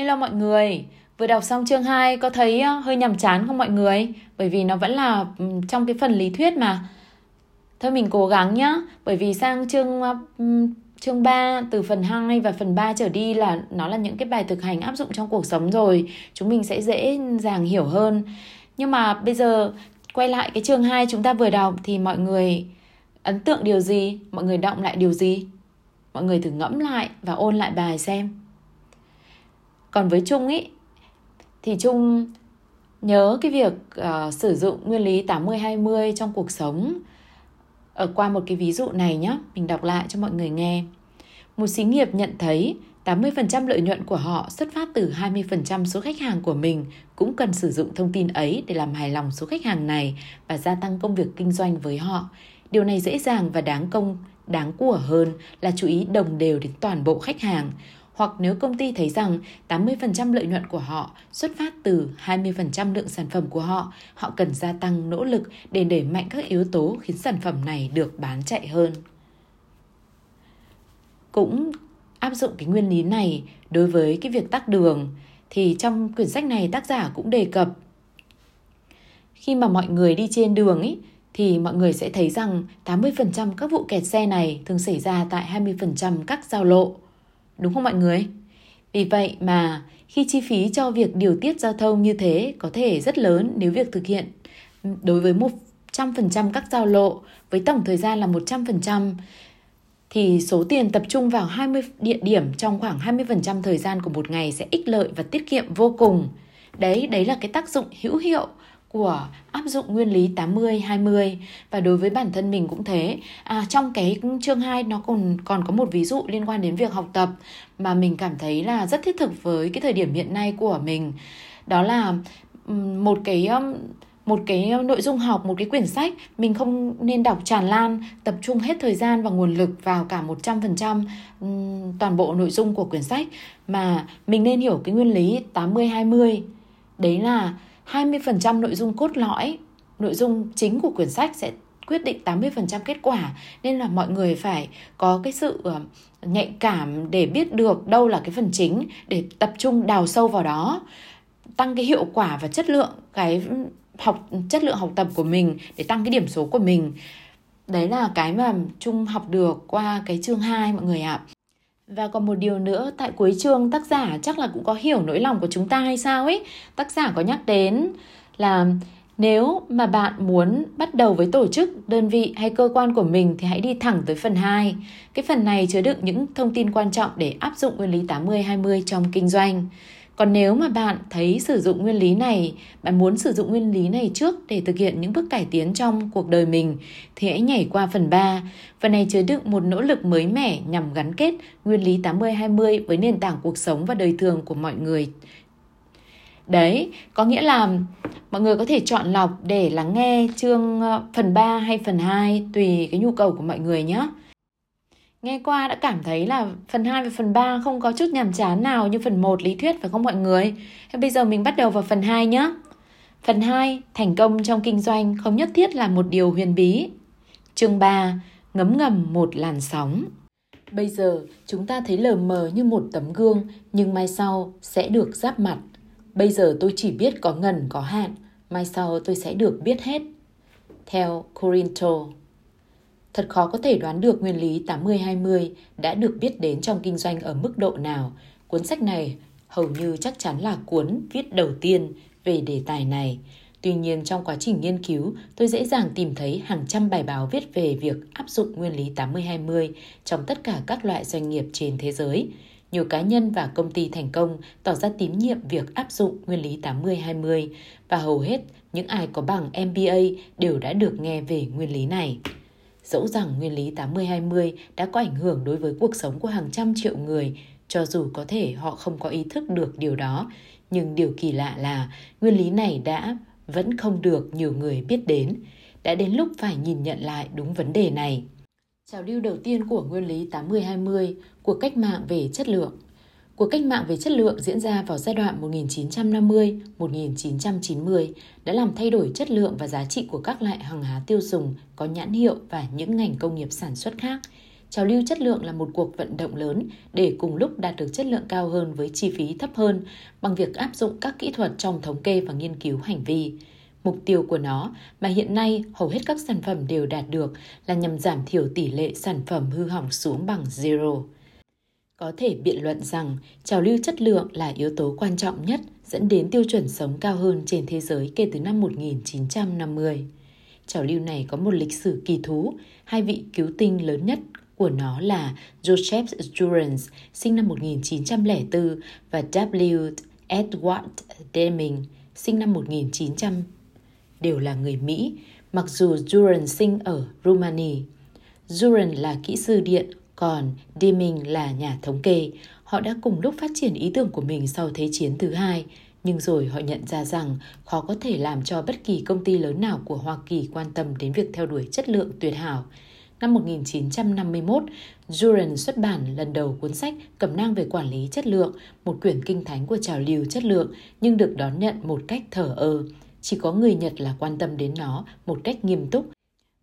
Hello mọi người, vừa đọc xong chương 2 có thấy ờ, hơi nhàm chán không mọi người? Bởi vì nó vẫn là trong cái phần lý thuyết mà. Thôi mình cố gắng nhá, bởi vì sang chương ờ, chương 3 từ phần 2 và phần 3 trở đi là nó là những cái bài thực hành áp dụng trong cuộc sống rồi. Chúng mình sẽ dễ dàng hiểu hơn. Nhưng mà bây giờ quay lại cái chương 2 chúng ta vừa đọc thì mọi người ấn tượng điều gì? Mọi người động lại điều gì? Mọi người thử ngẫm lại và ôn lại bài xem còn với Trung ý thì Trung nhớ cái việc uh, sử dụng nguyên lý 80-20 trong cuộc sống ở qua một cái ví dụ này nhé, mình đọc lại cho mọi người nghe. Một xí nghiệp nhận thấy 80% lợi nhuận của họ xuất phát từ 20% số khách hàng của mình cũng cần sử dụng thông tin ấy để làm hài lòng số khách hàng này và gia tăng công việc kinh doanh với họ. Điều này dễ dàng và đáng công, đáng của hơn là chú ý đồng đều đến toàn bộ khách hàng hoặc nếu công ty thấy rằng 80% lợi nhuận của họ xuất phát từ 20% lượng sản phẩm của họ, họ cần gia tăng nỗ lực để đẩy mạnh các yếu tố khiến sản phẩm này được bán chạy hơn. Cũng áp dụng cái nguyên lý này đối với cái việc tắc đường thì trong quyển sách này tác giả cũng đề cập khi mà mọi người đi trên đường ấy thì mọi người sẽ thấy rằng 80% các vụ kẹt xe này thường xảy ra tại 20% các giao lộ đúng không mọi người? Vì vậy mà khi chi phí cho việc điều tiết giao thông như thế có thể rất lớn nếu việc thực hiện đối với 100% các giao lộ với tổng thời gian là 100% thì số tiền tập trung vào 20 địa điểm trong khoảng 20% thời gian của một ngày sẽ ích lợi và tiết kiệm vô cùng. Đấy, đấy là cái tác dụng hữu hiệu của áp dụng nguyên lý 80 20 và đối với bản thân mình cũng thế. À, trong cái chương 2 nó còn còn có một ví dụ liên quan đến việc học tập mà mình cảm thấy là rất thiết thực với cái thời điểm hiện nay của mình. Đó là một cái một cái nội dung học, một cái quyển sách mình không nên đọc tràn lan, tập trung hết thời gian và nguồn lực vào cả 100% toàn bộ nội dung của quyển sách mà mình nên hiểu cái nguyên lý 80 20. Đấy là 20% nội dung cốt lõi, nội dung chính của quyển sách sẽ quyết định 80% kết quả. Nên là mọi người phải có cái sự ờ, nhạy cảm để biết được đâu là cái phần chính để tập trung đào sâu vào đó tăng cái hiệu quả và chất lượng cái học chất lượng học tập của mình để tăng cái điểm số của mình. Đấy là cái mà trung học được qua cái chương 2 mọi người ạ và còn một điều nữa, tại cuối chương tác giả chắc là cũng có hiểu nỗi lòng của chúng ta hay sao ấy. Tác giả có nhắc đến là nếu mà bạn muốn bắt đầu với tổ chức, đơn vị hay cơ quan của mình thì hãy đi thẳng tới phần 2. Cái phần này chứa đựng những thông tin quan trọng để áp dụng nguyên lý 80-20 trong kinh doanh. Còn nếu mà bạn thấy sử dụng nguyên lý này, bạn muốn sử dụng nguyên lý này trước để thực hiện những bước cải tiến trong cuộc đời mình thì hãy nhảy qua phần 3. Phần này chứa đựng một nỗ lực mới mẻ nhằm gắn kết nguyên lý 80-20 với nền tảng cuộc sống và đời thường của mọi người. Đấy, có nghĩa là mọi người có thể chọn lọc để lắng nghe chương ờ, phần 3 hay phần 2 tùy cái nhu cầu của mọi người nhé. Nghe qua đã cảm thấy là phần 2 và phần 3 không có chút nhàm chán nào như phần 1 lý thuyết phải không mọi người? Thế bây giờ mình bắt đầu vào phần 2 nhé. Phần 2, thành công trong kinh doanh không nhất thiết là một điều huyền bí. Chương 3, ngấm ngầm một làn sóng. Bây giờ chúng ta thấy lờ mờ như một tấm gương nhưng mai sau sẽ được giáp mặt. Bây giờ tôi chỉ biết có ngần có hạn, mai sau tôi sẽ được biết hết. Theo Corinto Thật khó có thể đoán được nguyên lý 80-20 đã được biết đến trong kinh doanh ở mức độ nào. Cuốn sách này hầu như chắc chắn là cuốn viết đầu tiên về đề tài này. Tuy nhiên trong quá trình nghiên cứu, tôi dễ dàng tìm thấy hàng trăm bài báo viết về việc áp dụng nguyên lý 80-20 trong tất cả các loại doanh nghiệp trên thế giới. Nhiều cá nhân và công ty thành công tỏ ra tín nhiệm việc áp dụng nguyên lý 80-20 và hầu hết những ai có bằng MBA đều đã được nghe về nguyên lý này. Dẫu rằng nguyên lý 80-20 đã có ảnh hưởng đối với cuộc sống của hàng trăm triệu người, cho dù có thể họ không có ý thức được điều đó, nhưng điều kỳ lạ là nguyên lý này đã vẫn không được nhiều người biết đến. Đã đến lúc phải nhìn nhận lại đúng vấn đề này. Trào lưu đầu tiên của nguyên lý 80-20, cuộc cách mạng về chất lượng – Cuộc cách mạng về chất lượng diễn ra vào giai đoạn 1950-1990 đã làm thay đổi chất lượng và giá trị của các loại hàng hóa tiêu dùng có nhãn hiệu và những ngành công nghiệp sản xuất khác. Trào lưu chất lượng là một cuộc vận động lớn để cùng lúc đạt được chất lượng cao hơn với chi phí thấp hơn bằng việc áp dụng các kỹ thuật trong thống kê và nghiên cứu hành vi. Mục tiêu của nó mà hiện nay hầu hết các sản phẩm đều đạt được là nhằm giảm thiểu tỷ lệ sản phẩm hư hỏng xuống bằng zero. Có thể biện luận rằng trào lưu chất lượng là yếu tố quan trọng nhất dẫn đến tiêu chuẩn sống cao hơn trên thế giới kể từ năm 1950. Trào lưu này có một lịch sử kỳ thú, hai vị cứu tinh lớn nhất của nó là Joseph Durance, sinh năm 1904 và W. Edward Deming, sinh năm 1900, đều là người Mỹ, mặc dù Durance sinh ở Rumani. Duran là kỹ sư điện, còn Deming là nhà thống kê. Họ đã cùng lúc phát triển ý tưởng của mình sau Thế chiến thứ hai, nhưng rồi họ nhận ra rằng khó có thể làm cho bất kỳ công ty lớn nào của Hoa Kỳ quan tâm đến việc theo đuổi chất lượng tuyệt hảo. Năm 1951, Duran xuất bản lần đầu cuốn sách Cẩm nang về quản lý chất lượng, một quyển kinh thánh của trào lưu chất lượng nhưng được đón nhận một cách thở ơ. Chỉ có người Nhật là quan tâm đến nó một cách nghiêm túc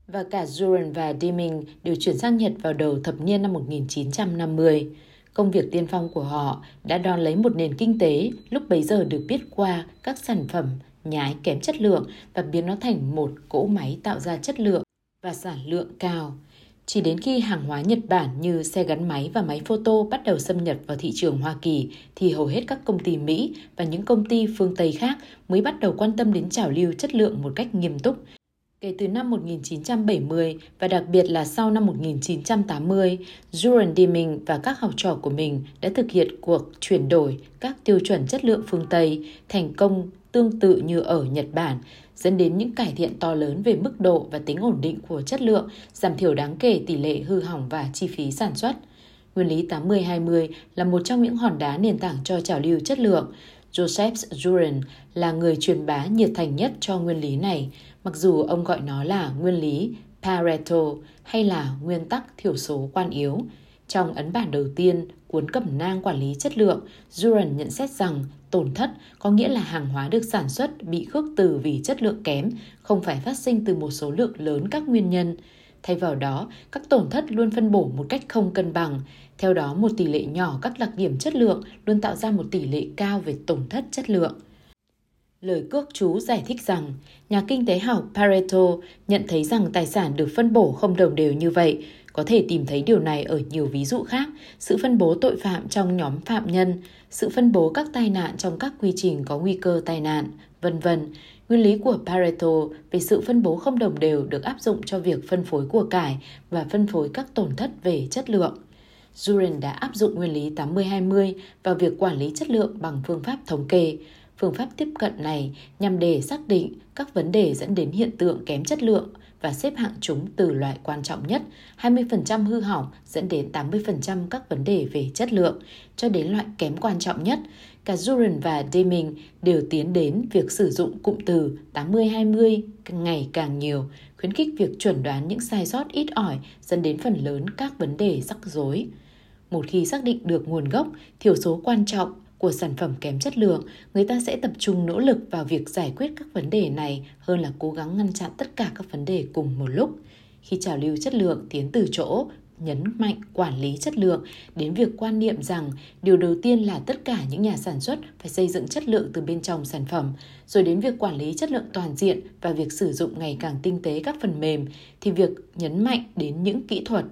và cả Duran và Deming đều chuyển sang Nhật vào đầu thập niên năm 1950. Công việc tiên phong của họ đã đón lấy một nền kinh tế lúc bấy giờ được biết qua các sản phẩm nhái kém chất lượng và biến nó thành một cỗ máy tạo ra chất lượng và sản lượng cao. Chỉ đến khi hàng hóa Nhật Bản như xe gắn máy và máy photo bắt đầu xâm nhập vào thị trường Hoa Kỳ thì hầu hết các công ty Mỹ và những công ty phương Tây khác mới bắt đầu quan tâm đến trào lưu chất lượng một cách nghiêm túc Kể từ năm 1970 và đặc biệt là sau năm 1980, Juran Deming và các học trò của mình đã thực hiện cuộc chuyển đổi các tiêu chuẩn chất lượng phương Tây thành công tương tự như ở Nhật Bản, dẫn đến những cải thiện to lớn về mức độ và tính ổn định của chất lượng, giảm thiểu đáng kể tỷ lệ hư hỏng và chi phí sản xuất. Nguyên lý 80-20 là một trong những hòn đá nền tảng cho trào lưu chất lượng. Joseph Juran là người truyền bá nhiệt thành nhất cho nguyên lý này, mặc dù ông gọi nó là nguyên lý Pareto hay là nguyên tắc thiểu số quan yếu. Trong ấn bản đầu tiên, cuốn cẩm nang quản lý chất lượng, Duran nhận xét rằng tổn thất có nghĩa là hàng hóa được sản xuất bị khước từ vì chất lượng kém, không phải phát sinh từ một số lượng lớn các nguyên nhân. Thay vào đó, các tổn thất luôn phân bổ một cách không cân bằng. Theo đó, một tỷ lệ nhỏ các đặc điểm chất lượng luôn tạo ra một tỷ lệ cao về tổn thất chất lượng. Lời cước chú giải thích rằng, nhà kinh tế học Pareto nhận thấy rằng tài sản được phân bổ không đồng đều như vậy. Có thể tìm thấy điều này ở nhiều ví dụ khác, sự phân bố tội phạm trong nhóm phạm nhân, sự phân bố các tai nạn trong các quy trình có nguy cơ tai nạn, vân vân. Nguyên lý của Pareto về sự phân bố không đồng đều được áp dụng cho việc phân phối của cải và phân phối các tổn thất về chất lượng. Duren đã áp dụng nguyên lý 80-20 vào việc quản lý chất lượng bằng phương pháp thống kê. Phương pháp tiếp cận này nhằm để xác định các vấn đề dẫn đến hiện tượng kém chất lượng và xếp hạng chúng từ loại quan trọng nhất 20% hư hỏng dẫn đến 80% các vấn đề về chất lượng cho đến loại kém quan trọng nhất. Cả Duran và Deming đều tiến đến việc sử dụng cụm từ 80-20 ngày càng nhiều, khuyến khích việc chuẩn đoán những sai sót ít ỏi dẫn đến phần lớn các vấn đề rắc rối. Một khi xác định được nguồn gốc, thiểu số quan trọng của sản phẩm kém chất lượng, người ta sẽ tập trung nỗ lực vào việc giải quyết các vấn đề này hơn là cố gắng ngăn chặn tất cả các vấn đề cùng một lúc. Khi trào lưu chất lượng tiến từ chỗ nhấn mạnh quản lý chất lượng đến việc quan niệm rằng điều đầu tiên là tất cả những nhà sản xuất phải xây dựng chất lượng từ bên trong sản phẩm, rồi đến việc quản lý chất lượng toàn diện và việc sử dụng ngày càng tinh tế các phần mềm thì việc nhấn mạnh đến những kỹ thuật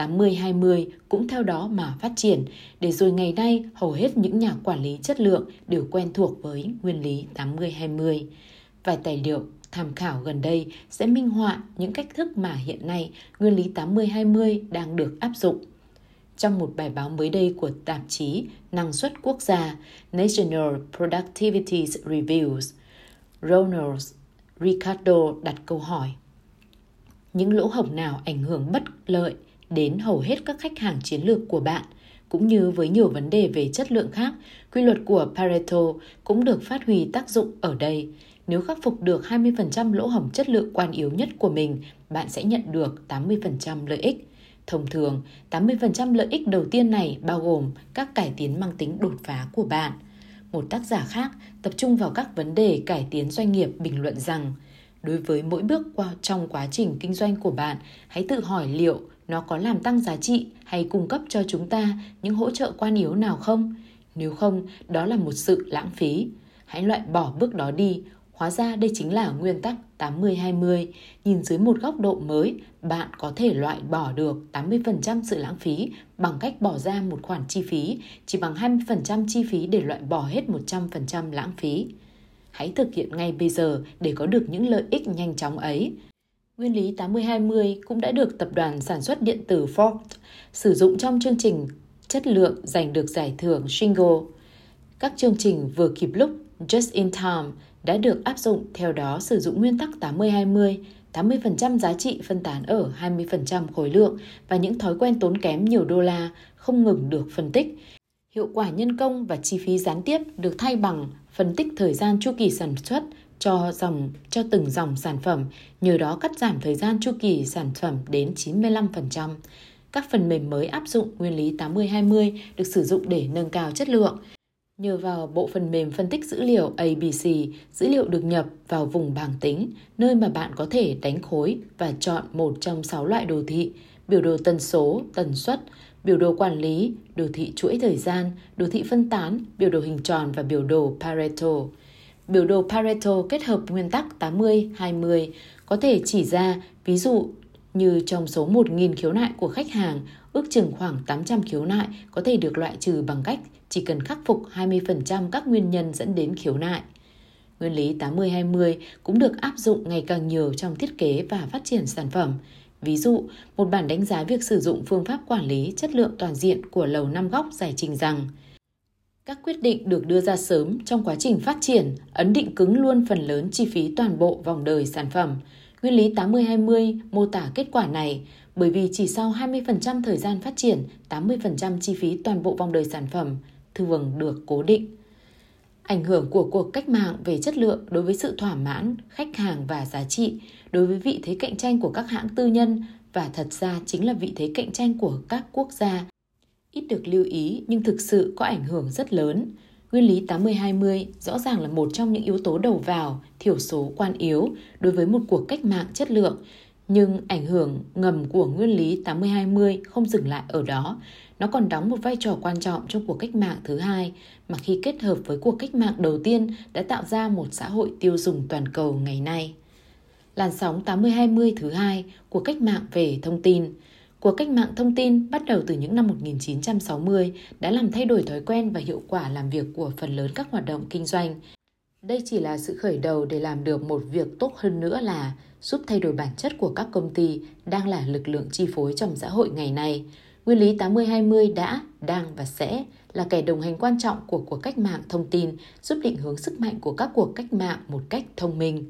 80-20 cũng theo đó mà phát triển, để rồi ngày nay hầu hết những nhà quản lý chất lượng đều quen thuộc với nguyên lý 80-20. Vài tài liệu tham khảo gần đây sẽ minh họa những cách thức mà hiện nay nguyên lý 80-20 đang được áp dụng. Trong một bài báo mới đây của tạp chí Năng suất quốc gia National Productivity Reviews, Ronald Ricardo đặt câu hỏi những lỗ hổng nào ảnh hưởng bất lợi đến hầu hết các khách hàng chiến lược của bạn cũng như với nhiều vấn đề về chất lượng khác, quy luật của Pareto cũng được phát huy tác dụng ở đây. Nếu khắc phục được 20% lỗ hổng chất lượng quan yếu nhất của mình, bạn sẽ nhận được 80% lợi ích. Thông thường, 80% lợi ích đầu tiên này bao gồm các cải tiến mang tính đột phá của bạn. Một tác giả khác tập trung vào các vấn đề cải tiến doanh nghiệp bình luận rằng, đối với mỗi bước qua trong quá trình kinh doanh của bạn, hãy tự hỏi liệu nó có làm tăng giá trị hay cung cấp cho chúng ta những hỗ trợ quan yếu nào không? Nếu không, đó là một sự lãng phí. Hãy loại bỏ bước đó đi. Hóa ra đây chính là nguyên tắc 80-20. Nhìn dưới một góc độ mới, bạn có thể loại bỏ được 80% sự lãng phí bằng cách bỏ ra một khoản chi phí chỉ bằng 20% chi phí để loại bỏ hết 100% lãng phí. Hãy thực hiện ngay bây giờ để có được những lợi ích nhanh chóng ấy. Nguyên lý 80-20 cũng đã được tập đoàn sản xuất điện tử Ford sử dụng trong chương trình chất lượng giành được giải thưởng Shingo. Các chương trình vừa kịp lúc Just in Time đã được áp dụng theo đó sử dụng nguyên tắc 80-20, 80% giá trị phân tán ở 20% khối lượng và những thói quen tốn kém nhiều đô la không ngừng được phân tích. Hiệu quả nhân công và chi phí gián tiếp được thay bằng phân tích thời gian chu kỳ sản xuất cho dòng cho từng dòng sản phẩm, nhờ đó cắt giảm thời gian chu kỳ sản phẩm đến 95%. Các phần mềm mới áp dụng nguyên lý 80-20 được sử dụng để nâng cao chất lượng. Nhờ vào bộ phần mềm phân tích dữ liệu ABC, dữ liệu được nhập vào vùng bảng tính, nơi mà bạn có thể đánh khối và chọn một trong 6 loại đồ thị, biểu đồ tần số, tần suất, biểu đồ quản lý, đồ thị chuỗi thời gian, đồ thị phân tán, biểu đồ hình tròn và biểu đồ Pareto. Biểu đồ Pareto kết hợp nguyên tắc 80-20 có thể chỉ ra ví dụ như trong số 1.000 khiếu nại của khách hàng, ước chừng khoảng 800 khiếu nại có thể được loại trừ bằng cách chỉ cần khắc phục 20% các nguyên nhân dẫn đến khiếu nại. Nguyên lý 80-20 cũng được áp dụng ngày càng nhiều trong thiết kế và phát triển sản phẩm. Ví dụ, một bản đánh giá việc sử dụng phương pháp quản lý chất lượng toàn diện của lầu năm góc giải trình rằng các quyết định được đưa ra sớm trong quá trình phát triển, ấn định cứng luôn phần lớn chi phí toàn bộ vòng đời sản phẩm. Nguyên lý 80-20 mô tả kết quả này bởi vì chỉ sau 20% thời gian phát triển, 80% chi phí toàn bộ vòng đời sản phẩm thường được cố định. Ảnh hưởng của cuộc cách mạng về chất lượng đối với sự thỏa mãn khách hàng và giá trị, đối với vị thế cạnh tranh của các hãng tư nhân và thật ra chính là vị thế cạnh tranh của các quốc gia. Ít được lưu ý nhưng thực sự có ảnh hưởng rất lớn. Nguyên lý 80-20 rõ ràng là một trong những yếu tố đầu vào, thiểu số quan yếu đối với một cuộc cách mạng chất lượng. Nhưng ảnh hưởng ngầm của nguyên lý 80-20 không dừng lại ở đó. Nó còn đóng một vai trò quan trọng trong cuộc cách mạng thứ hai, mà khi kết hợp với cuộc cách mạng đầu tiên đã tạo ra một xã hội tiêu dùng toàn cầu ngày nay. Làn sóng 80-20 thứ hai của cách mạng về thông tin – Cuộc cách mạng thông tin bắt đầu từ những năm 1960 đã làm thay đổi thói quen và hiệu quả làm việc của phần lớn các hoạt động kinh doanh. Đây chỉ là sự khởi đầu để làm được một việc tốt hơn nữa là giúp thay đổi bản chất của các công ty đang là lực lượng chi phối trong xã hội ngày nay. Nguyên lý 80-20 đã, đang và sẽ là kẻ đồng hành quan trọng của cuộc cách mạng thông tin giúp định hướng sức mạnh của các cuộc cách mạng một cách thông minh.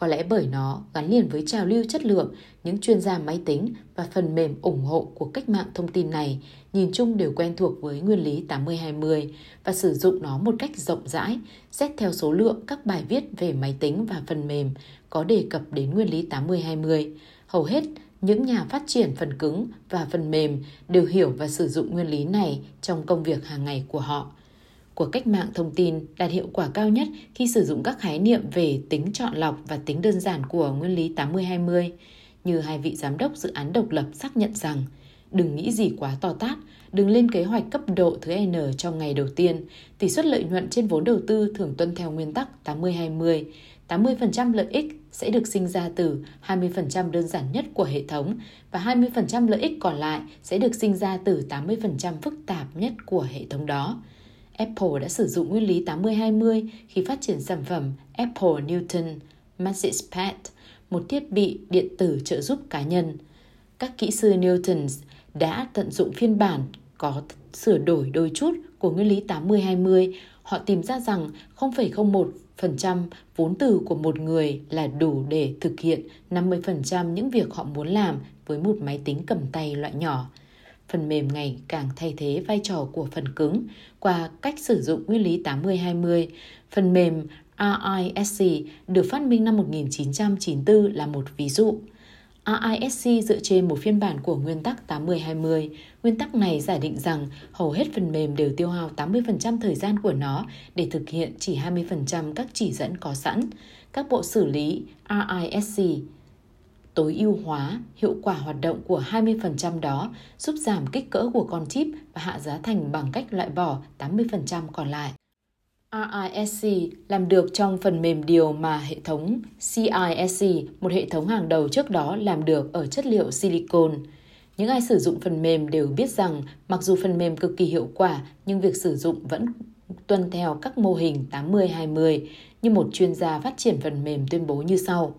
Có lẽ bởi nó gắn liền với trào lưu chất lượng, những chuyên gia máy tính và phần mềm ủng hộ của cách mạng thông tin này nhìn chung đều quen thuộc với nguyên lý 80-20 và sử dụng nó một cách rộng rãi, xét theo số lượng các bài viết về máy tính và phần mềm có đề cập đến nguyên lý 80-20. Hầu hết những nhà phát triển phần cứng và phần mềm đều hiểu và sử dụng nguyên lý này trong công việc hàng ngày của họ của cách mạng thông tin đạt hiệu quả cao nhất khi sử dụng các khái niệm về tính chọn lọc và tính đơn giản của nguyên lý 80-20, như hai vị giám đốc dự án độc lập xác nhận rằng đừng nghĩ gì quá to tát, đừng lên kế hoạch cấp độ thứ N trong ngày đầu tiên. Tỷ suất lợi nhuận trên vốn đầu tư thường tuân theo nguyên tắc 80-20. 80% lợi ích sẽ được sinh ra từ 20% đơn giản nhất của hệ thống và 20% lợi ích còn lại sẽ được sinh ra từ 80% phức tạp nhất của hệ thống đó. Apple đã sử dụng nguyên lý 80-20 khi phát triển sản phẩm Apple Newton Message Pad, một thiết bị điện tử trợ giúp cá nhân. Các kỹ sư Newton đã tận dụng phiên bản có sửa đổi đôi chút của nguyên lý 80-20. Họ tìm ra rằng 0,01% vốn từ của một người là đủ để thực hiện 50% những việc họ muốn làm với một máy tính cầm tay loại nhỏ phần mềm ngày càng thay thế vai trò của phần cứng qua cách sử dụng nguyên lý 80-20. Phần mềm RISC được phát minh năm 1994 là một ví dụ. RISC dựa trên một phiên bản của nguyên tắc 80-20. Nguyên tắc này giả định rằng hầu hết phần mềm đều tiêu hao 80% thời gian của nó để thực hiện chỉ 20% các chỉ dẫn có sẵn. Các bộ xử lý RISC tối ưu hóa hiệu quả hoạt động của 20% đó, giúp giảm kích cỡ của con chip và hạ giá thành bằng cách loại bỏ 80% còn lại. RISC làm được trong phần mềm điều mà hệ thống CISC, một hệ thống hàng đầu trước đó làm được ở chất liệu silicon. Những ai sử dụng phần mềm đều biết rằng mặc dù phần mềm cực kỳ hiệu quả nhưng việc sử dụng vẫn tuân theo các mô hình 80-20 như một chuyên gia phát triển phần mềm tuyên bố như sau.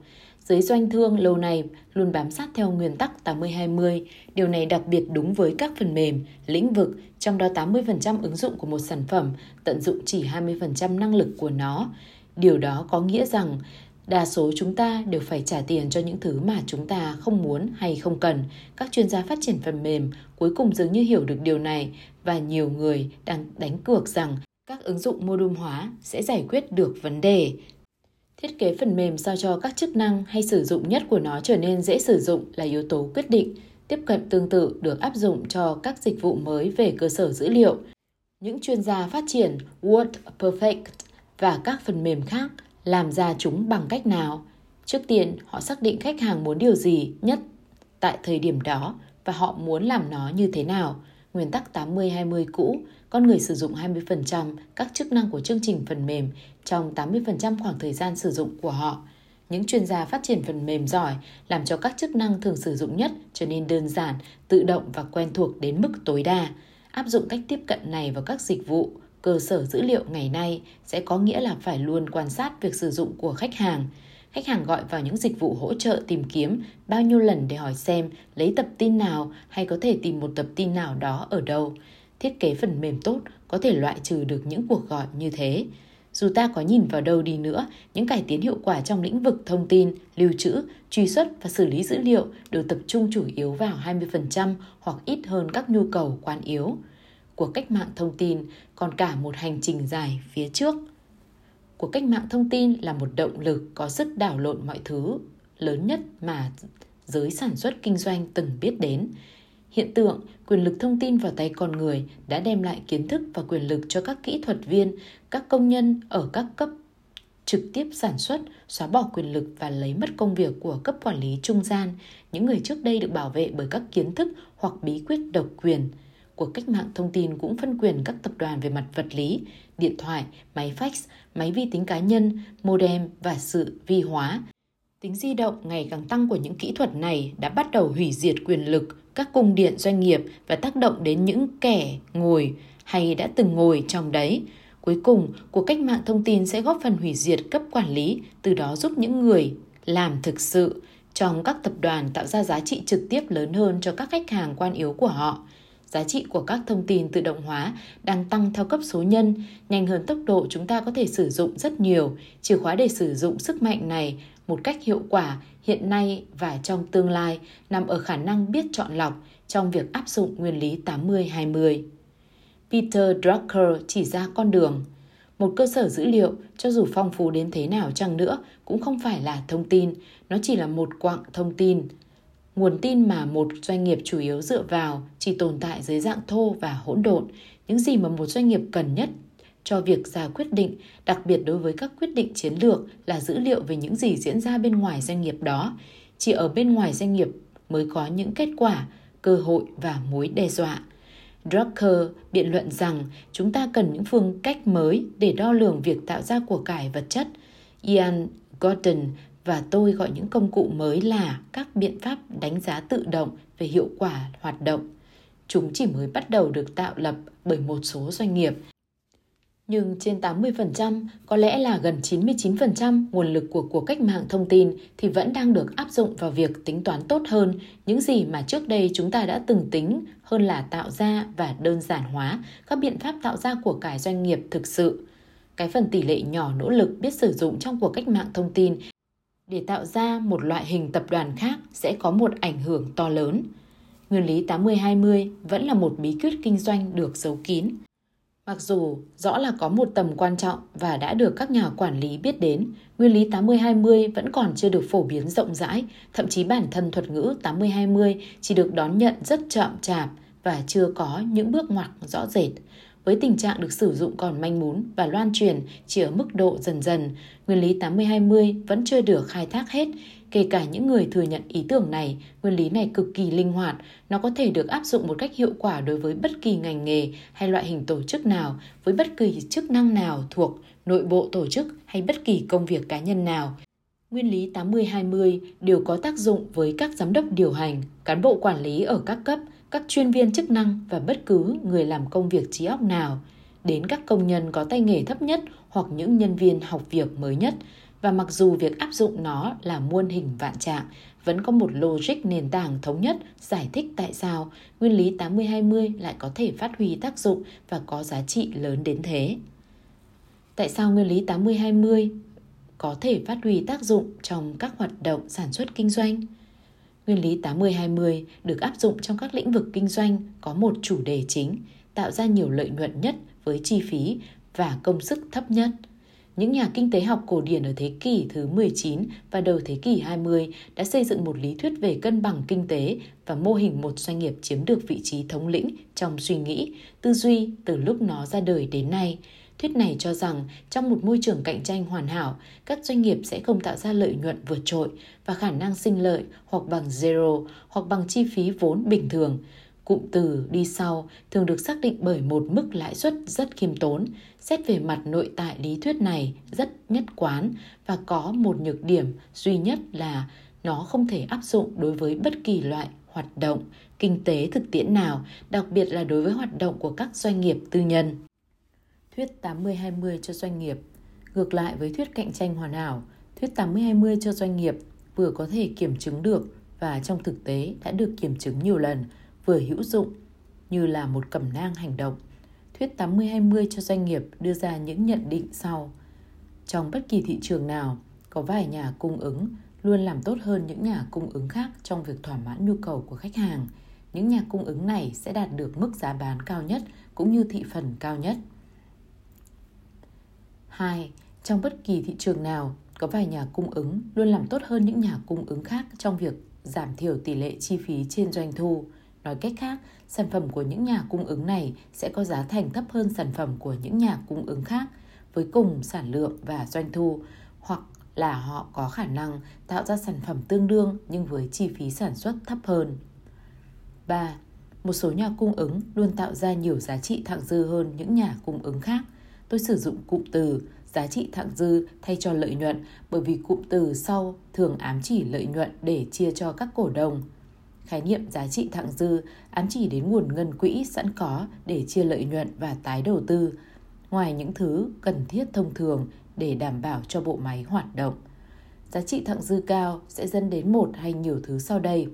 Giới doanh thương lâu nay luôn bám sát theo nguyên tắc 80-20. Điều này đặc biệt đúng với các phần mềm, lĩnh vực, trong đó 80% ứng dụng của một sản phẩm tận dụng chỉ 20% năng lực của nó. Điều đó có nghĩa rằng đa số chúng ta đều phải trả tiền cho những thứ mà chúng ta không muốn hay không cần. Các chuyên gia phát triển phần mềm cuối cùng dường như hiểu được điều này và nhiều người đang đánh cược rằng các ứng dụng mô đun hóa sẽ giải quyết được vấn đề. Thiết kế phần mềm sao cho các chức năng hay sử dụng nhất của nó trở nên dễ sử dụng là yếu tố quyết định. Tiếp cận tương tự được áp dụng cho các dịch vụ mới về cơ sở dữ liệu. Những chuyên gia phát triển WordPerfect và các phần mềm khác làm ra chúng bằng cách nào? Trước tiên, họ xác định khách hàng muốn điều gì nhất tại thời điểm đó và họ muốn làm nó như thế nào. Nguyên tắc 80-20 cũ con người sử dụng 20% các chức năng của chương trình phần mềm trong 80% khoảng thời gian sử dụng của họ. Những chuyên gia phát triển phần mềm giỏi làm cho các chức năng thường sử dụng nhất trở nên đơn giản, tự động và quen thuộc đến mức tối đa. Áp dụng cách tiếp cận này vào các dịch vụ, cơ sở dữ liệu ngày nay sẽ có nghĩa là phải luôn quan sát việc sử dụng của khách hàng. Khách hàng gọi vào những dịch vụ hỗ trợ tìm kiếm bao nhiêu lần để hỏi xem lấy tập tin nào hay có thể tìm một tập tin nào đó ở đâu thiết kế phần mềm tốt có thể loại trừ được những cuộc gọi như thế. Dù ta có nhìn vào đâu đi nữa, những cải tiến hiệu quả trong lĩnh vực thông tin, lưu trữ, truy xuất và xử lý dữ liệu đều tập trung chủ yếu vào 20% hoặc ít hơn các nhu cầu quan yếu. Cuộc cách mạng thông tin còn cả một hành trình dài phía trước. Cuộc cách mạng thông tin là một động lực có sức đảo lộn mọi thứ lớn nhất mà giới sản xuất kinh doanh từng biết đến Hiện tượng quyền lực thông tin vào tay con người đã đem lại kiến thức và quyền lực cho các kỹ thuật viên, các công nhân ở các cấp trực tiếp sản xuất, xóa bỏ quyền lực và lấy mất công việc của cấp quản lý trung gian, những người trước đây được bảo vệ bởi các kiến thức hoặc bí quyết độc quyền. Cuộc cách mạng thông tin cũng phân quyền các tập đoàn về mặt vật lý, điện thoại, máy fax, máy vi tính cá nhân, modem và sự vi hóa. Tính di động ngày càng tăng của những kỹ thuật này đã bắt đầu hủy diệt quyền lực các cung điện doanh nghiệp và tác động đến những kẻ ngồi hay đã từng ngồi trong đấy. Cuối cùng, cuộc cách mạng thông tin sẽ góp phần hủy diệt cấp quản lý, từ đó giúp những người làm thực sự trong các tập đoàn tạo ra giá trị trực tiếp lớn hơn cho các khách hàng quan yếu của họ. Giá trị của các thông tin tự động hóa đang tăng theo cấp số nhân, nhanh hơn tốc độ chúng ta có thể sử dụng rất nhiều. Chìa khóa để sử dụng sức mạnh này một cách hiệu quả hiện nay và trong tương lai nằm ở khả năng biết chọn lọc trong việc áp dụng nguyên lý 80-20. Peter Drucker chỉ ra con đường. Một cơ sở dữ liệu, cho dù phong phú đến thế nào chăng nữa, cũng không phải là thông tin, nó chỉ là một quặng thông tin. Nguồn tin mà một doanh nghiệp chủ yếu dựa vào chỉ tồn tại dưới dạng thô và hỗn độn. Những gì mà một doanh nghiệp cần nhất cho việc ra quyết định, đặc biệt đối với các quyết định chiến lược là dữ liệu về những gì diễn ra bên ngoài doanh nghiệp đó. Chỉ ở bên ngoài doanh nghiệp mới có những kết quả, cơ hội và mối đe dọa. Drucker biện luận rằng chúng ta cần những phương cách mới để đo lường việc tạo ra của cải vật chất. Ian Gordon và tôi gọi những công cụ mới là các biện pháp đánh giá tự động về hiệu quả hoạt động. Chúng chỉ mới bắt đầu được tạo lập bởi một số doanh nghiệp nhưng trên 80%, có lẽ là gần 99% nguồn lực của cuộc cách mạng thông tin thì vẫn đang được áp dụng vào việc tính toán tốt hơn những gì mà trước đây chúng ta đã từng tính hơn là tạo ra và đơn giản hóa các biện pháp tạo ra của cải doanh nghiệp thực sự. Cái phần tỷ lệ nhỏ nỗ lực biết sử dụng trong cuộc cách mạng thông tin để tạo ra một loại hình tập đoàn khác sẽ có một ảnh hưởng to lớn. Nguyên lý 80-20 vẫn là một bí quyết kinh doanh được giấu kín. Mặc dù rõ là có một tầm quan trọng và đã được các nhà quản lý biết đến, nguyên lý 80-20 vẫn còn chưa được phổ biến rộng rãi, thậm chí bản thân thuật ngữ 80-20 chỉ được đón nhận rất chậm chạp và chưa có những bước ngoặt rõ rệt. với tình trạng được sử dụng còn manh mún và loan truyền chỉ ở mức độ dần dần, nguyên lý 80-20 vẫn chưa được khai thác hết. Kể cả những người thừa nhận ý tưởng này, nguyên lý này cực kỳ linh hoạt, nó có thể được áp dụng một cách hiệu quả đối với bất kỳ ngành nghề hay loại hình tổ chức nào, với bất kỳ chức năng nào thuộc nội bộ tổ chức hay bất kỳ công việc cá nhân nào. Nguyên lý 80-20 đều có tác dụng với các giám đốc điều hành, cán bộ quản lý ở các cấp, các chuyên viên chức năng và bất cứ người làm công việc trí óc nào, đến các công nhân có tay nghề thấp nhất hoặc những nhân viên học việc mới nhất. Và mặc dù việc áp dụng nó là muôn hình vạn trạng, vẫn có một logic nền tảng thống nhất giải thích tại sao nguyên lý 80-20 lại có thể phát huy tác dụng và có giá trị lớn đến thế. Tại sao nguyên lý 80-20 có thể phát huy tác dụng trong các hoạt động sản xuất kinh doanh? Nguyên lý 80-20 được áp dụng trong các lĩnh vực kinh doanh có một chủ đề chính, tạo ra nhiều lợi nhuận nhất với chi phí và công sức thấp nhất. Những nhà kinh tế học cổ điển ở thế kỷ thứ 19 và đầu thế kỷ 20 đã xây dựng một lý thuyết về cân bằng kinh tế và mô hình một doanh nghiệp chiếm được vị trí thống lĩnh trong suy nghĩ, tư duy từ lúc nó ra đời đến nay – Thuyết này cho rằng trong một môi trường cạnh tranh hoàn hảo, các doanh nghiệp sẽ không tạo ra lợi nhuận vượt trội và khả năng sinh lợi hoặc bằng zero hoặc bằng chi phí vốn bình thường. Cụm từ đi sau thường được xác định bởi một mức lãi suất rất khiêm tốn. Xét về mặt nội tại lý thuyết này rất nhất quán và có một nhược điểm duy nhất là nó không thể áp dụng đối với bất kỳ loại hoạt động kinh tế thực tiễn nào, đặc biệt là đối với hoạt động của các doanh nghiệp tư nhân thuyết 80-20 cho doanh nghiệp. Ngược lại với thuyết cạnh tranh hoàn hảo, thuyết 80-20 cho doanh nghiệp vừa có thể kiểm chứng được và trong thực tế đã được kiểm chứng nhiều lần, vừa hữu dụng như là một cẩm nang hành động. Thuyết 80-20 cho doanh nghiệp đưa ra những nhận định sau. Trong bất kỳ thị trường nào, có vài nhà cung ứng luôn làm tốt hơn những nhà cung ứng khác trong việc thỏa mãn nhu cầu của khách hàng. Những nhà cung ứng này sẽ đạt được mức giá bán cao nhất cũng như thị phần cao nhất. 2. Trong bất kỳ thị trường nào, có vài nhà cung ứng luôn làm tốt hơn những nhà cung ứng khác trong việc giảm thiểu tỷ lệ chi phí trên doanh thu. Nói cách khác, sản phẩm của những nhà cung ứng này sẽ có giá thành thấp hơn sản phẩm của những nhà cung ứng khác với cùng sản lượng và doanh thu, hoặc là họ có khả năng tạo ra sản phẩm tương đương nhưng với chi phí sản xuất thấp hơn. 3. Một số nhà cung ứng luôn tạo ra nhiều giá trị thặng dư hơn những nhà cung ứng khác – tôi sử dụng cụm từ giá trị thặng dư thay cho lợi nhuận bởi vì cụm từ sau thường ám chỉ lợi nhuận để chia cho các cổ đông. Khái niệm giá trị thặng dư ám chỉ đến nguồn ngân quỹ sẵn có để chia lợi nhuận và tái đầu tư, ngoài những thứ cần thiết thông thường để đảm bảo cho bộ máy hoạt động. Giá trị thặng dư cao sẽ dẫn đến một hay nhiều thứ sau đây.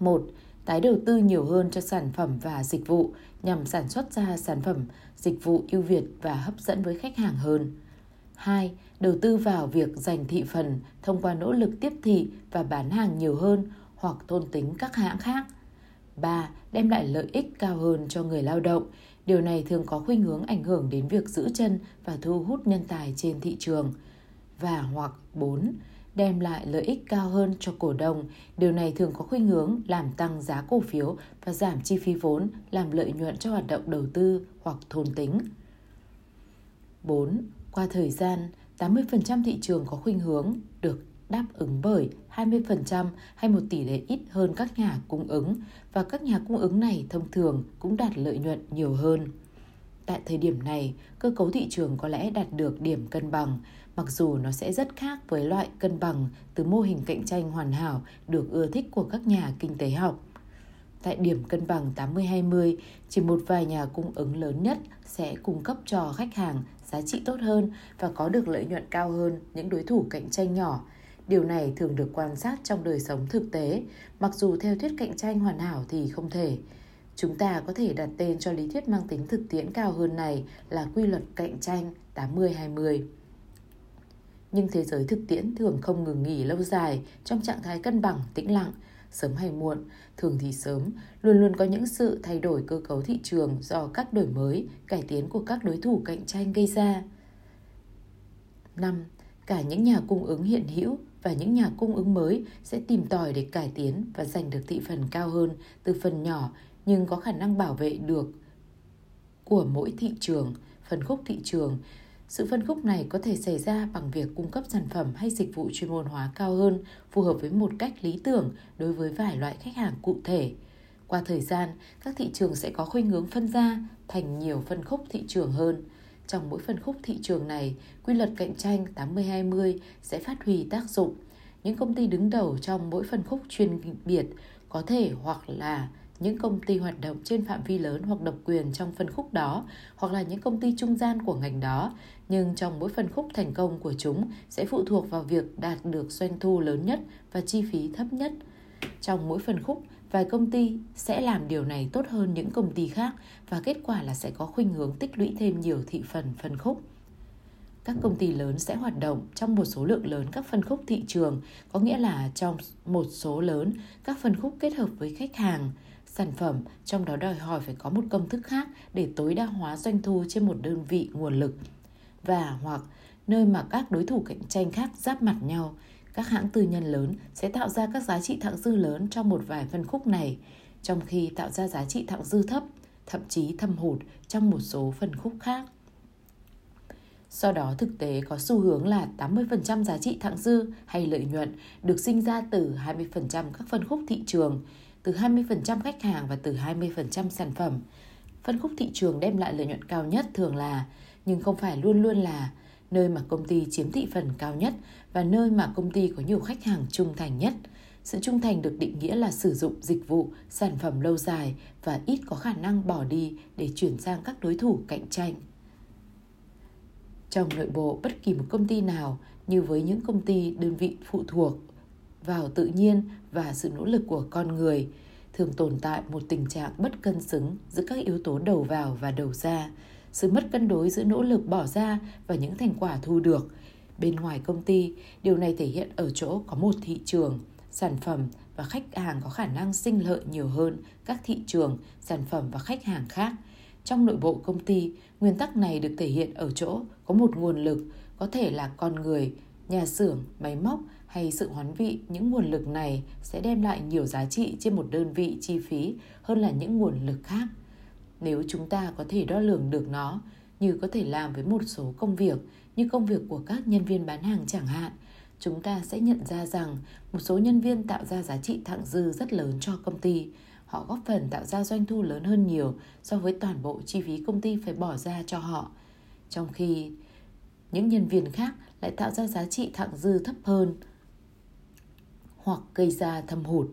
một Tái đầu tư nhiều hơn cho sản phẩm và dịch vụ nhằm sản xuất ra sản phẩm dịch vụ ưu việt và hấp dẫn với khách hàng hơn. 2. Đầu tư vào việc giành thị phần thông qua nỗ lực tiếp thị và bán hàng nhiều hơn hoặc thôn tính các hãng khác. 3. Đem lại lợi ích cao hơn cho người lao động. Điều này thường có khuynh hướng ảnh hưởng đến việc giữ chân và thu hút nhân tài trên thị trường. Và hoặc 4 đem lại lợi ích cao hơn cho cổ đông. Điều này thường có khuynh hướng làm tăng giá cổ phiếu và giảm chi phí vốn, làm lợi nhuận cho hoạt động đầu tư hoặc thôn tính. 4. Qua thời gian, 80% thị trường có khuynh hướng được đáp ứng bởi 20% hay một tỷ lệ ít hơn các nhà cung ứng và các nhà cung ứng này thông thường cũng đạt lợi nhuận nhiều hơn. Tại thời điểm này, cơ cấu thị trường có lẽ đạt được điểm cân bằng, mặc dù nó sẽ rất khác với loại cân bằng từ mô hình cạnh tranh hoàn hảo được ưa thích của các nhà kinh tế học. Tại điểm cân bằng 80-20, chỉ một vài nhà cung ứng lớn nhất sẽ cung cấp cho khách hàng giá trị tốt hơn và có được lợi nhuận cao hơn những đối thủ cạnh tranh nhỏ. Điều này thường được quan sát trong đời sống thực tế, mặc dù theo thuyết cạnh tranh hoàn hảo thì không thể. Chúng ta có thể đặt tên cho lý thuyết mang tính thực tiễn cao hơn này là quy luật cạnh tranh 80-20 nhưng thế giới thực tiễn thường không ngừng nghỉ lâu dài trong trạng thái cân bằng, tĩnh lặng, sớm hay muộn, thường thì sớm, luôn luôn có những sự thay đổi cơ cấu thị trường do các đổi mới, cải tiến của các đối thủ cạnh tranh gây ra. 5. Cả những nhà cung ứng hiện hữu và những nhà cung ứng mới sẽ tìm tòi để cải tiến và giành được thị phần cao hơn từ phần nhỏ nhưng có khả năng bảo vệ được của mỗi thị trường, phân khúc thị trường. Sự phân khúc này có thể xảy ra bằng việc cung cấp sản phẩm hay dịch vụ chuyên môn hóa cao hơn, phù hợp với một cách lý tưởng đối với vài loại khách hàng cụ thể. Qua thời gian, các thị trường sẽ có khuynh hướng phân ra thành nhiều phân khúc thị trường hơn. Trong mỗi phân khúc thị trường này, quy luật cạnh tranh 80-20 sẽ phát huy tác dụng. Những công ty đứng đầu trong mỗi phân khúc chuyên biệt có thể hoặc là những công ty hoạt động trên phạm vi lớn hoặc độc quyền trong phân khúc đó hoặc là những công ty trung gian của ngành đó nhưng trong mỗi phân khúc thành công của chúng sẽ phụ thuộc vào việc đạt được doanh thu lớn nhất và chi phí thấp nhất trong mỗi phân khúc vài công ty sẽ làm điều này tốt hơn những công ty khác và kết quả là sẽ có khuynh hướng tích lũy thêm nhiều thị phần phân khúc các công ty lớn sẽ hoạt động trong một số lượng lớn các phân khúc thị trường, có nghĩa là trong một số lớn các phân khúc kết hợp với khách hàng, sản phẩm, trong đó đòi hỏi phải có một công thức khác để tối đa hóa doanh thu trên một đơn vị nguồn lực. Và hoặc nơi mà các đối thủ cạnh tranh khác giáp mặt nhau, các hãng tư nhân lớn sẽ tạo ra các giá trị thặng dư lớn trong một vài phân khúc này, trong khi tạo ra giá trị thặng dư thấp, thậm chí thâm hụt trong một số phân khúc khác. Do đó thực tế có xu hướng là 80% giá trị thặng dư hay lợi nhuận được sinh ra từ 20% các phân khúc thị trường, từ 20% khách hàng và từ 20% sản phẩm. Phân khúc thị trường đem lại lợi nhuận cao nhất thường là, nhưng không phải luôn luôn là, nơi mà công ty chiếm thị phần cao nhất và nơi mà công ty có nhiều khách hàng trung thành nhất. Sự trung thành được định nghĩa là sử dụng dịch vụ, sản phẩm lâu dài và ít có khả năng bỏ đi để chuyển sang các đối thủ cạnh tranh. Trong nội bộ bất kỳ một công ty nào, như với những công ty đơn vị phụ thuộc vào tự nhiên và sự nỗ lực của con người, thường tồn tại một tình trạng bất cân xứng giữa các yếu tố đầu vào và đầu ra, sự mất cân đối giữa nỗ lực bỏ ra và những thành quả thu được. Bên ngoài công ty, điều này thể hiện ở chỗ có một thị trường, sản phẩm và khách hàng có khả năng sinh lợi nhiều hơn các thị trường, sản phẩm và khách hàng khác. Trong nội bộ công ty, nguyên tắc này được thể hiện ở chỗ có một nguồn lực, có thể là con người, nhà xưởng, máy móc hay sự hoán vị những nguồn lực này sẽ đem lại nhiều giá trị trên một đơn vị chi phí hơn là những nguồn lực khác nếu chúng ta có thể đo lường được nó, như có thể làm với một số công việc, như công việc của các nhân viên bán hàng chẳng hạn, chúng ta sẽ nhận ra rằng một số nhân viên tạo ra giá trị thặng dư rất lớn cho công ty họ góp phần tạo ra doanh thu lớn hơn nhiều so với toàn bộ chi phí công ty phải bỏ ra cho họ trong khi những nhân viên khác lại tạo ra giá trị thặng dư thấp hơn hoặc gây ra thâm hụt.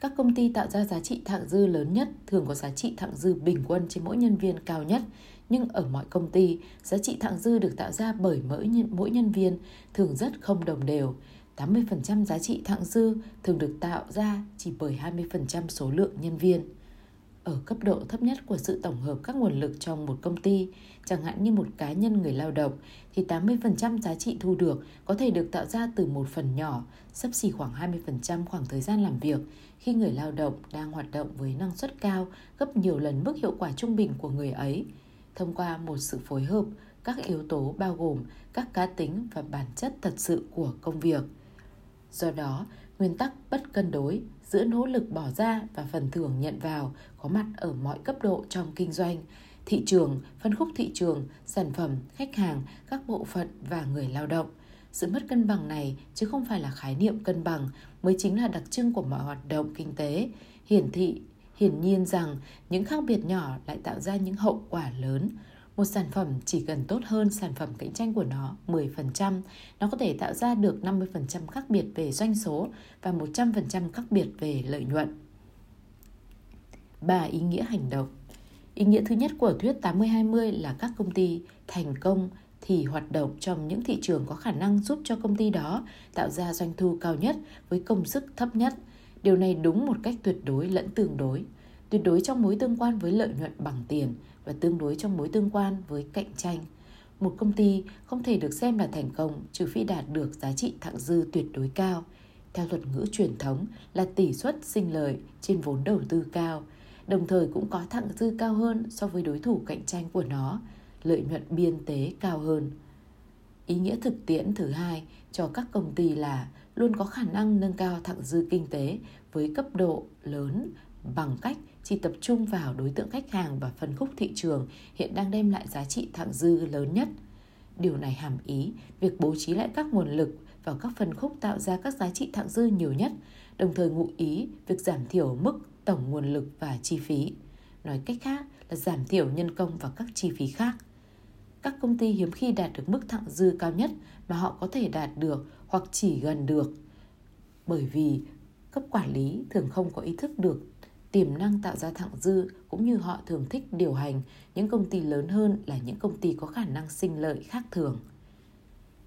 Các công ty tạo ra giá trị thặng dư lớn nhất thường có giá trị thặng dư bình quân trên mỗi nhân viên cao nhất, nhưng ở mọi công ty, giá trị thặng dư được tạo ra bởi mỗi nhân, mỗi nhân viên thường rất không đồng đều. 80% giá trị thặng dư thường được tạo ra chỉ bởi 20% số lượng nhân viên ở cấp độ thấp nhất của sự tổng hợp các nguồn lực trong một công ty, chẳng hạn như một cá nhân người lao động, thì 80% giá trị thu được có thể được tạo ra từ một phần nhỏ, sấp xỉ khoảng 20% khoảng thời gian làm việc, khi người lao động đang hoạt động với năng suất cao gấp nhiều lần mức hiệu quả trung bình của người ấy, thông qua một sự phối hợp các yếu tố bao gồm các cá tính và bản chất thật sự của công việc. Do đó, nguyên tắc bất cân đối giữa nỗ lực bỏ ra và phần thưởng nhận vào có mặt ở mọi cấp độ trong kinh doanh, thị trường, phân khúc thị trường, sản phẩm, khách hàng, các bộ phận và người lao động. Sự mất cân bằng này chứ không phải là khái niệm cân bằng mới chính là đặc trưng của mọi hoạt động kinh tế, hiển thị hiển nhiên rằng những khác biệt nhỏ lại tạo ra những hậu quả lớn. Một sản phẩm chỉ cần tốt hơn sản phẩm cạnh tranh của nó 10%, nó có thể tạo ra được 50% khác biệt về doanh số và 100% khác biệt về lợi nhuận. 3. Ý nghĩa hành động Ý nghĩa thứ nhất của thuyết 80-20 là các công ty thành công thì hoạt động trong những thị trường có khả năng giúp cho công ty đó tạo ra doanh thu cao nhất với công sức thấp nhất. Điều này đúng một cách tuyệt đối lẫn tương đối. Tuyệt đối trong mối tương quan với lợi nhuận bằng tiền và tương đối trong mối tương quan với cạnh tranh. Một công ty không thể được xem là thành công trừ phi đạt được giá trị thặng dư tuyệt đối cao. Theo thuật ngữ truyền thống là tỷ suất sinh lợi trên vốn đầu tư cao, đồng thời cũng có thặng dư cao hơn so với đối thủ cạnh tranh của nó, lợi nhuận biên tế cao hơn. Ý nghĩa thực tiễn thứ hai cho các công ty là luôn có khả năng nâng cao thặng dư kinh tế với cấp độ lớn bằng cách chỉ tập trung vào đối tượng khách hàng và phân khúc thị trường hiện đang đem lại giá trị thặng dư lớn nhất. Điều này hàm ý việc bố trí lại các nguồn lực vào các phân khúc tạo ra các giá trị thặng dư nhiều nhất, đồng thời ngụ ý việc giảm thiểu mức tổng nguồn lực và chi phí. Nói cách khác là giảm thiểu nhân công và các chi phí khác. Các công ty hiếm khi đạt được mức thặng dư cao nhất mà họ có thể đạt được hoặc chỉ gần được. Bởi vì cấp quản lý thường không có ý thức được tiềm năng tạo ra thặng dư cũng như họ thường thích điều hành những công ty lớn hơn là những công ty có khả năng sinh lợi khác thường.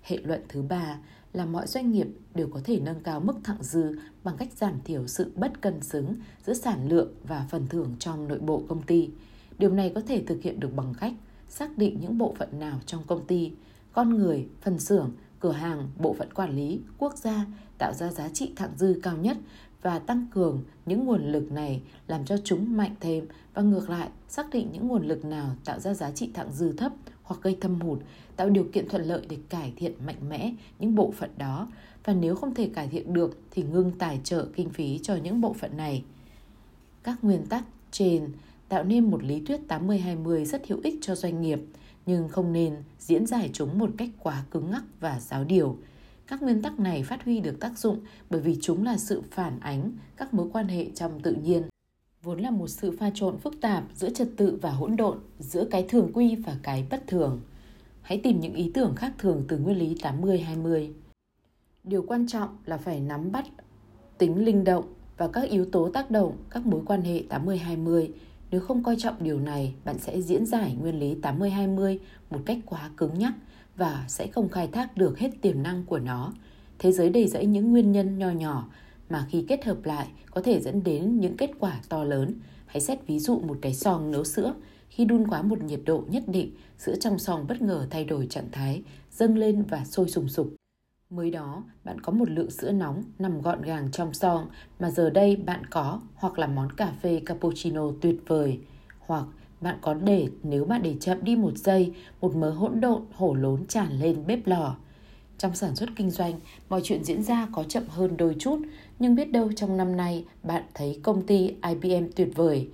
Hệ luận thứ ba là mọi doanh nghiệp đều có thể nâng cao mức thặng dư bằng cách giảm thiểu sự bất cân xứng giữa sản lượng và phần thưởng trong nội bộ công ty. Điều này có thể thực hiện được bằng cách xác định những bộ phận nào trong công ty, con người, phần xưởng, cửa hàng, bộ phận quản lý, quốc gia tạo ra giá trị thặng dư cao nhất và tăng cường những nguồn lực này làm cho chúng mạnh thêm và ngược lại xác định những nguồn lực nào tạo ra giá trị thặng dư thấp hoặc gây thâm hụt tạo điều kiện thuận lợi để cải thiện mạnh mẽ những bộ phận đó và nếu không thể cải thiện được thì ngưng tài trợ kinh phí cho những bộ phận này. Các nguyên tắc trên tạo nên một lý thuyết 80-20 rất hữu ích cho doanh nghiệp, nhưng không nên diễn giải chúng một cách quá cứng ngắc và giáo điều. Các nguyên tắc này phát huy được tác dụng bởi vì chúng là sự phản ánh các mối quan hệ trong tự nhiên vốn là một sự pha trộn phức tạp giữa trật tự và hỗn độn, giữa cái thường quy và cái bất thường. Hãy tìm những ý tưởng khác thường từ nguyên lý 80-20. Điều quan trọng là phải nắm bắt tính linh động và các yếu tố tác động các mối quan hệ 80-20. Nếu không coi trọng điều này, bạn sẽ diễn giải nguyên lý 80-20 một cách quá cứng nhắc và sẽ không khai thác được hết tiềm năng của nó. Thế giới đầy rẫy những nguyên nhân nho nhỏ mà khi kết hợp lại có thể dẫn đến những kết quả to lớn. Hãy xét ví dụ một cái song nấu sữa. Khi đun quá một nhiệt độ nhất định, sữa trong song bất ngờ thay đổi trạng thái, dâng lên và sôi sùng sục. Mới đó, bạn có một lượng sữa nóng nằm gọn gàng trong song mà giờ đây bạn có hoặc là món cà phê cappuccino tuyệt vời. Hoặc bạn có để nếu bạn để chậm đi một giây, một mớ hỗn độn hổ lốn tràn lên bếp lò. Trong sản xuất kinh doanh, mọi chuyện diễn ra có chậm hơn đôi chút, nhưng biết đâu trong năm nay bạn thấy công ty IBM tuyệt vời.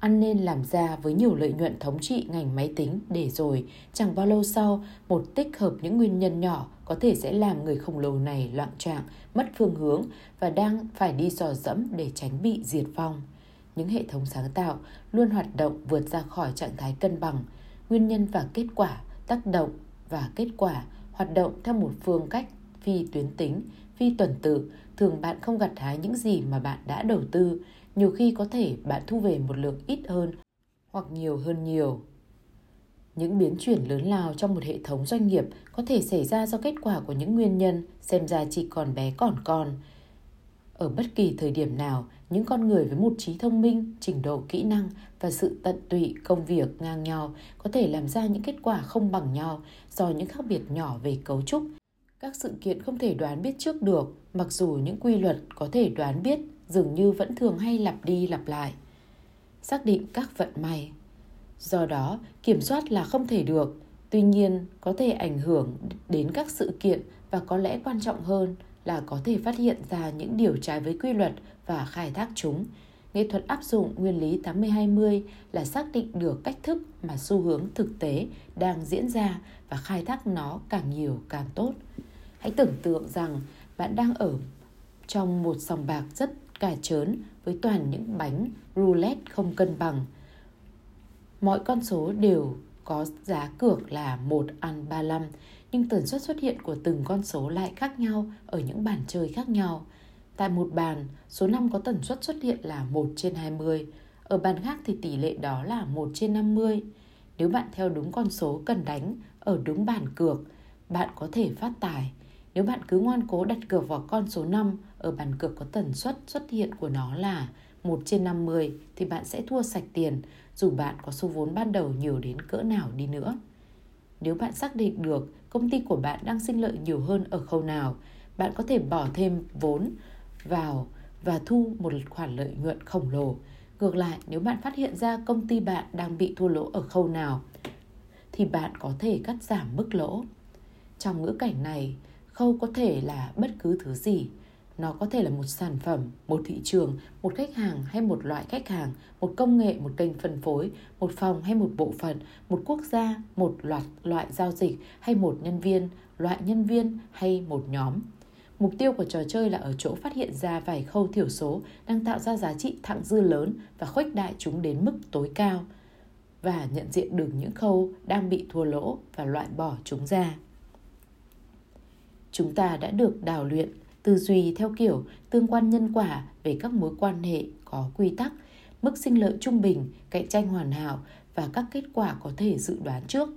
Ăn nên làm ra với nhiều lợi nhuận thống trị ngành máy tính để rồi chẳng bao lâu sau một tích hợp những nguyên nhân nhỏ có thể sẽ làm người khổng lồ này loạn trạng, mất phương hướng và đang phải đi dò dẫm để tránh bị diệt vong. Những hệ thống sáng tạo luôn hoạt động vượt ra khỏi trạng thái cân bằng, nguyên nhân và kết quả, tác động và kết quả hoạt động theo một phương cách phi tuyến tính, phi tuần tự, thường bạn không gặt hái những gì mà bạn đã đầu tư, nhiều khi có thể bạn thu về một lượng ít hơn hoặc nhiều hơn nhiều. Những biến chuyển lớn lao trong một hệ thống doanh nghiệp có thể xảy ra do kết quả của những nguyên nhân xem ra chỉ còn bé còn con. Ở bất kỳ thời điểm nào, những con người với một trí thông minh, trình độ kỹ năng và sự tận tụy công việc ngang nhau có thể làm ra những kết quả không bằng nhau do những khác biệt nhỏ về cấu trúc. Các sự kiện không thể đoán biết trước được, mặc dù những quy luật có thể đoán biết dường như vẫn thường hay lặp đi lặp lại. Xác định các vận may. Do đó, kiểm soát là không thể được, tuy nhiên có thể ảnh hưởng đến các sự kiện và có lẽ quan trọng hơn là có thể phát hiện ra những điều trái với quy luật và khai thác chúng. Nghệ thuật áp dụng nguyên lý 80-20 là xác định được cách thức mà xu hướng thực tế đang diễn ra và khai thác nó càng nhiều càng tốt. Hãy tưởng tượng rằng bạn đang ở trong một sòng bạc rất cà trớn với toàn những bánh roulette không cân bằng. Mọi con số đều có giá cược là 1 ăn 35, nhưng tần suất xuất hiện của từng con số lại khác nhau ở những bàn chơi khác nhau. Tại một bàn, số 5 có tần suất xuất hiện là 1 trên 20, ở bàn khác thì tỷ lệ đó là 1 trên 50. Nếu bạn theo đúng con số cần đánh ở đúng bàn cược, bạn có thể phát tài. Nếu bạn cứ ngoan cố đặt cược vào con số 5 ở bàn cược có tần suất xuất hiện của nó là 1 trên 50 thì bạn sẽ thua sạch tiền dù bạn có số vốn ban đầu nhiều đến cỡ nào đi nữa. Nếu bạn xác định được công ty của bạn đang sinh lợi nhiều hơn ở khâu nào, bạn có thể bỏ thêm vốn vào và thu một khoản lợi nhuận khổng lồ. Ngược lại, nếu bạn phát hiện ra công ty bạn đang bị thua lỗ ở khâu nào, thì bạn có thể cắt giảm mức lỗ. Trong ngữ cảnh này, khâu có thể là bất cứ thứ gì nó có thể là một sản phẩm, một thị trường, một khách hàng hay một loại khách hàng, một công nghệ, một kênh phân phối, một phòng hay một bộ phận, một quốc gia, một loạt loại giao dịch hay một nhân viên, loại nhân viên hay một nhóm. Mục tiêu của trò chơi là ở chỗ phát hiện ra vài khâu thiểu số đang tạo ra giá trị thặng dư lớn và khuếch đại chúng đến mức tối cao và nhận diện được những khâu đang bị thua lỗ và loại bỏ chúng ra. Chúng ta đã được đào luyện tư duy theo kiểu tương quan nhân quả về các mối quan hệ có quy tắc, mức sinh lợi trung bình, cạnh tranh hoàn hảo và các kết quả có thể dự đoán trước.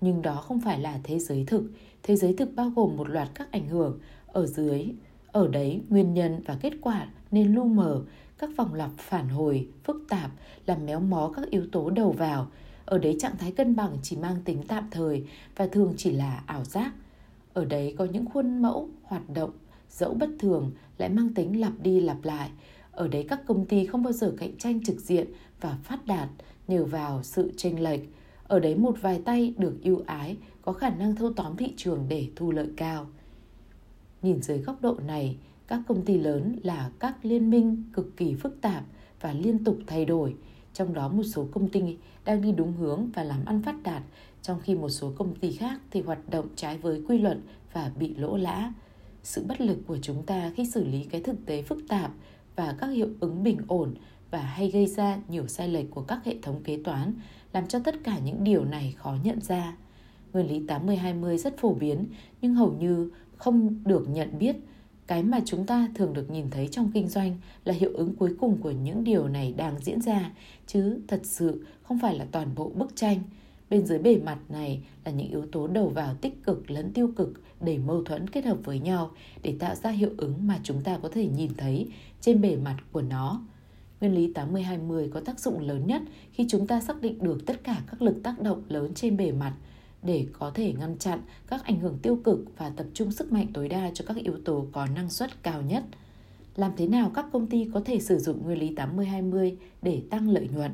Nhưng đó không phải là thế giới thực. Thế giới thực bao gồm một loạt các ảnh hưởng ở dưới. Ở đấy, nguyên nhân và kết quả nên lu mờ, các vòng lặp phản hồi, phức tạp, làm méo mó các yếu tố đầu vào. Ở đấy trạng thái cân bằng chỉ mang tính tạm thời và thường chỉ là ảo giác. Ở đấy có những khuôn mẫu, hoạt động, dẫu bất thường lại mang tính lặp đi lặp lại. Ở đấy các công ty không bao giờ cạnh tranh trực diện và phát đạt nhờ vào sự chênh lệch. Ở đấy một vài tay được ưu ái có khả năng thâu tóm thị trường để thu lợi cao. Nhìn dưới góc độ này, các công ty lớn là các liên minh cực kỳ phức tạp và liên tục thay đổi. Trong đó một số công ty đang đi đúng hướng và làm ăn phát đạt, trong khi một số công ty khác thì hoạt động trái với quy luật và bị lỗ lã sự bất lực của chúng ta khi xử lý cái thực tế phức tạp và các hiệu ứng bình ổn và hay gây ra nhiều sai lệch của các hệ thống kế toán làm cho tất cả những điều này khó nhận ra. Nguyên lý 80-20 rất phổ biến nhưng hầu như không được nhận biết. Cái mà chúng ta thường được nhìn thấy trong kinh doanh là hiệu ứng cuối cùng của những điều này đang diễn ra, chứ thật sự không phải là toàn bộ bức tranh. Bên dưới bề mặt này là những yếu tố đầu vào tích cực lẫn tiêu cực để mâu thuẫn kết hợp với nhau để tạo ra hiệu ứng mà chúng ta có thể nhìn thấy trên bề mặt của nó. Nguyên lý 80-20 có tác dụng lớn nhất khi chúng ta xác định được tất cả các lực tác động lớn trên bề mặt để có thể ngăn chặn các ảnh hưởng tiêu cực và tập trung sức mạnh tối đa cho các yếu tố có năng suất cao nhất. Làm thế nào các công ty có thể sử dụng nguyên lý 80-20 để tăng lợi nhuận?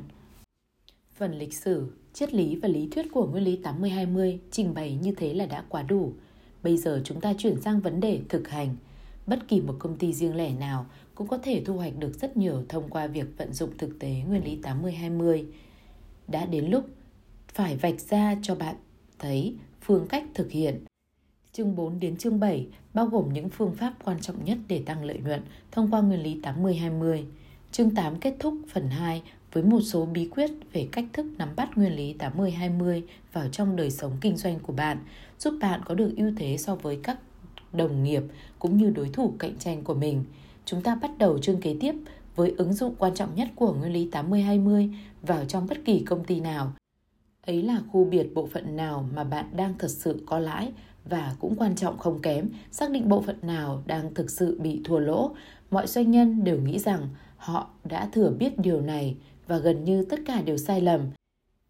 Phần lịch sử, triết lý và lý thuyết của nguyên lý 80-20 trình bày như thế là đã quá đủ. Bây giờ chúng ta chuyển sang vấn đề thực hành. Bất kỳ một công ty riêng lẻ nào cũng có thể thu hoạch được rất nhiều thông qua việc vận dụng thực tế nguyên lý 80-20. Đã đến lúc phải vạch ra cho bạn thấy phương cách thực hiện. Chương 4 đến chương 7 bao gồm những phương pháp quan trọng nhất để tăng lợi nhuận thông qua nguyên lý 80-20. Chương 8 kết thúc phần 2 với một số bí quyết về cách thức nắm bắt nguyên lý 80-20 vào trong đời sống kinh doanh của bạn, giúp bạn có được ưu thế so với các đồng nghiệp cũng như đối thủ cạnh tranh của mình. Chúng ta bắt đầu chương kế tiếp với ứng dụng quan trọng nhất của nguyên lý 80-20 vào trong bất kỳ công ty nào. Ấy là khu biệt bộ phận nào mà bạn đang thật sự có lãi và cũng quan trọng không kém, xác định bộ phận nào đang thực sự bị thua lỗ. Mọi doanh nhân đều nghĩ rằng họ đã thừa biết điều này và gần như tất cả đều sai lầm.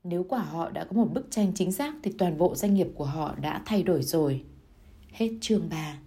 Nếu quả họ đã có một bức tranh chính xác thì toàn bộ doanh nghiệp của họ đã thay đổi rồi. Hết chương 3